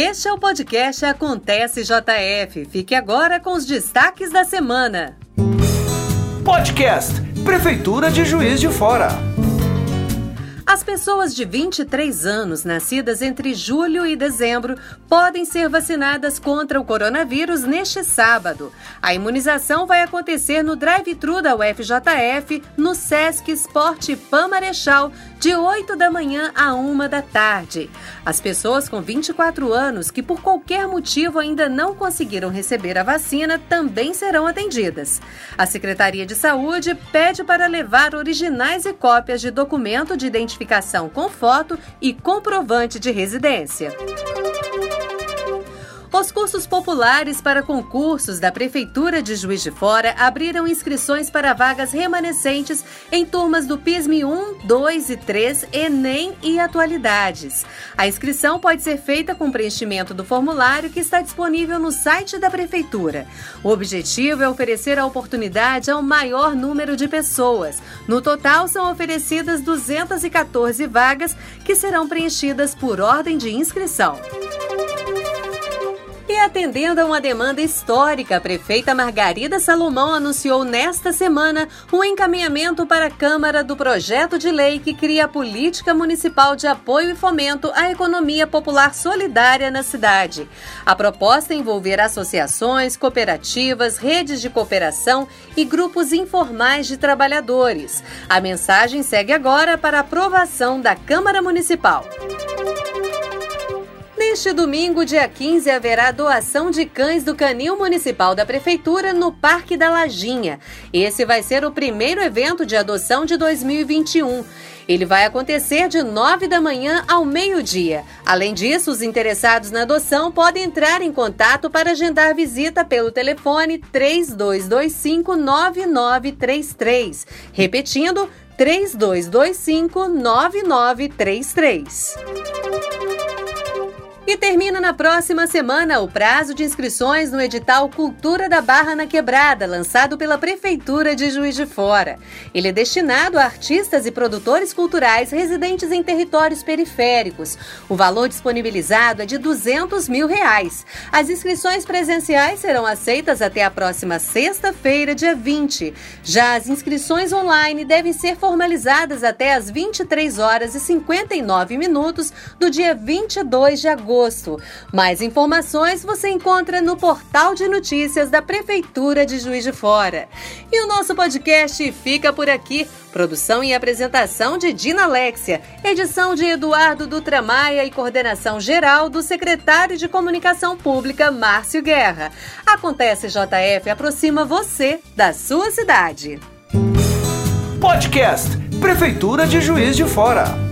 Este é o podcast Acontece JF. Fique agora com os destaques da semana. Podcast Prefeitura de Juiz de Fora. As pessoas de 23 anos, nascidas entre julho e dezembro, podem ser vacinadas contra o coronavírus neste sábado. A imunização vai acontecer no drive-thru da UFJF, no Sesc Esporte Pan Marechal, de 8 da manhã a 1 da tarde. As pessoas com 24 anos que por qualquer motivo ainda não conseguiram receber a vacina também serão atendidas. A Secretaria de Saúde pede para levar originais e cópias de documento de identificação com foto e comprovante de residência. Os cursos populares para concursos da Prefeitura de Juiz de Fora abriram inscrições para vagas remanescentes em turmas do PISM 1, 2 e 3, Enem e Atualidades. A inscrição pode ser feita com preenchimento do formulário que está disponível no site da Prefeitura. O objetivo é oferecer a oportunidade ao maior número de pessoas. No total, são oferecidas 214 vagas que serão preenchidas por ordem de inscrição. E atendendo a uma demanda histórica, a prefeita Margarida Salomão anunciou nesta semana o um encaminhamento para a Câmara do projeto de lei que cria a política municipal de apoio e fomento à economia popular solidária na cidade. A proposta envolver associações, cooperativas, redes de cooperação e grupos informais de trabalhadores. A mensagem segue agora para aprovação da Câmara Municipal. Neste domingo, dia 15, haverá doação de cães do Canil Municipal da Prefeitura no Parque da Lajinha. Esse vai ser o primeiro evento de adoção de 2021. Ele vai acontecer de 9 da manhã ao meio-dia. Além disso, os interessados na adoção podem entrar em contato para agendar visita pelo telefone 3225 9933. Repetindo, 3225 9933. E termina na próxima semana o prazo de inscrições no edital Cultura da Barra na Quebrada, lançado pela Prefeitura de Juiz de Fora. Ele é destinado a artistas e produtores culturais residentes em territórios periféricos. O valor disponibilizado é de 200 mil reais. As inscrições presenciais serão aceitas até a próxima sexta-feira, dia 20. Já as inscrições online devem ser formalizadas até às 23 horas e 59 minutos do dia 22 de agosto agosto. Mais informações você encontra no portal de notícias da Prefeitura de Juiz de Fora. E o nosso podcast fica por aqui. Produção e apresentação de Dina Alexia, edição de Eduardo Dutramaia e coordenação geral do secretário de Comunicação Pública, Márcio Guerra. Acontece JF aproxima você da sua cidade. Podcast Prefeitura de Juiz de Fora.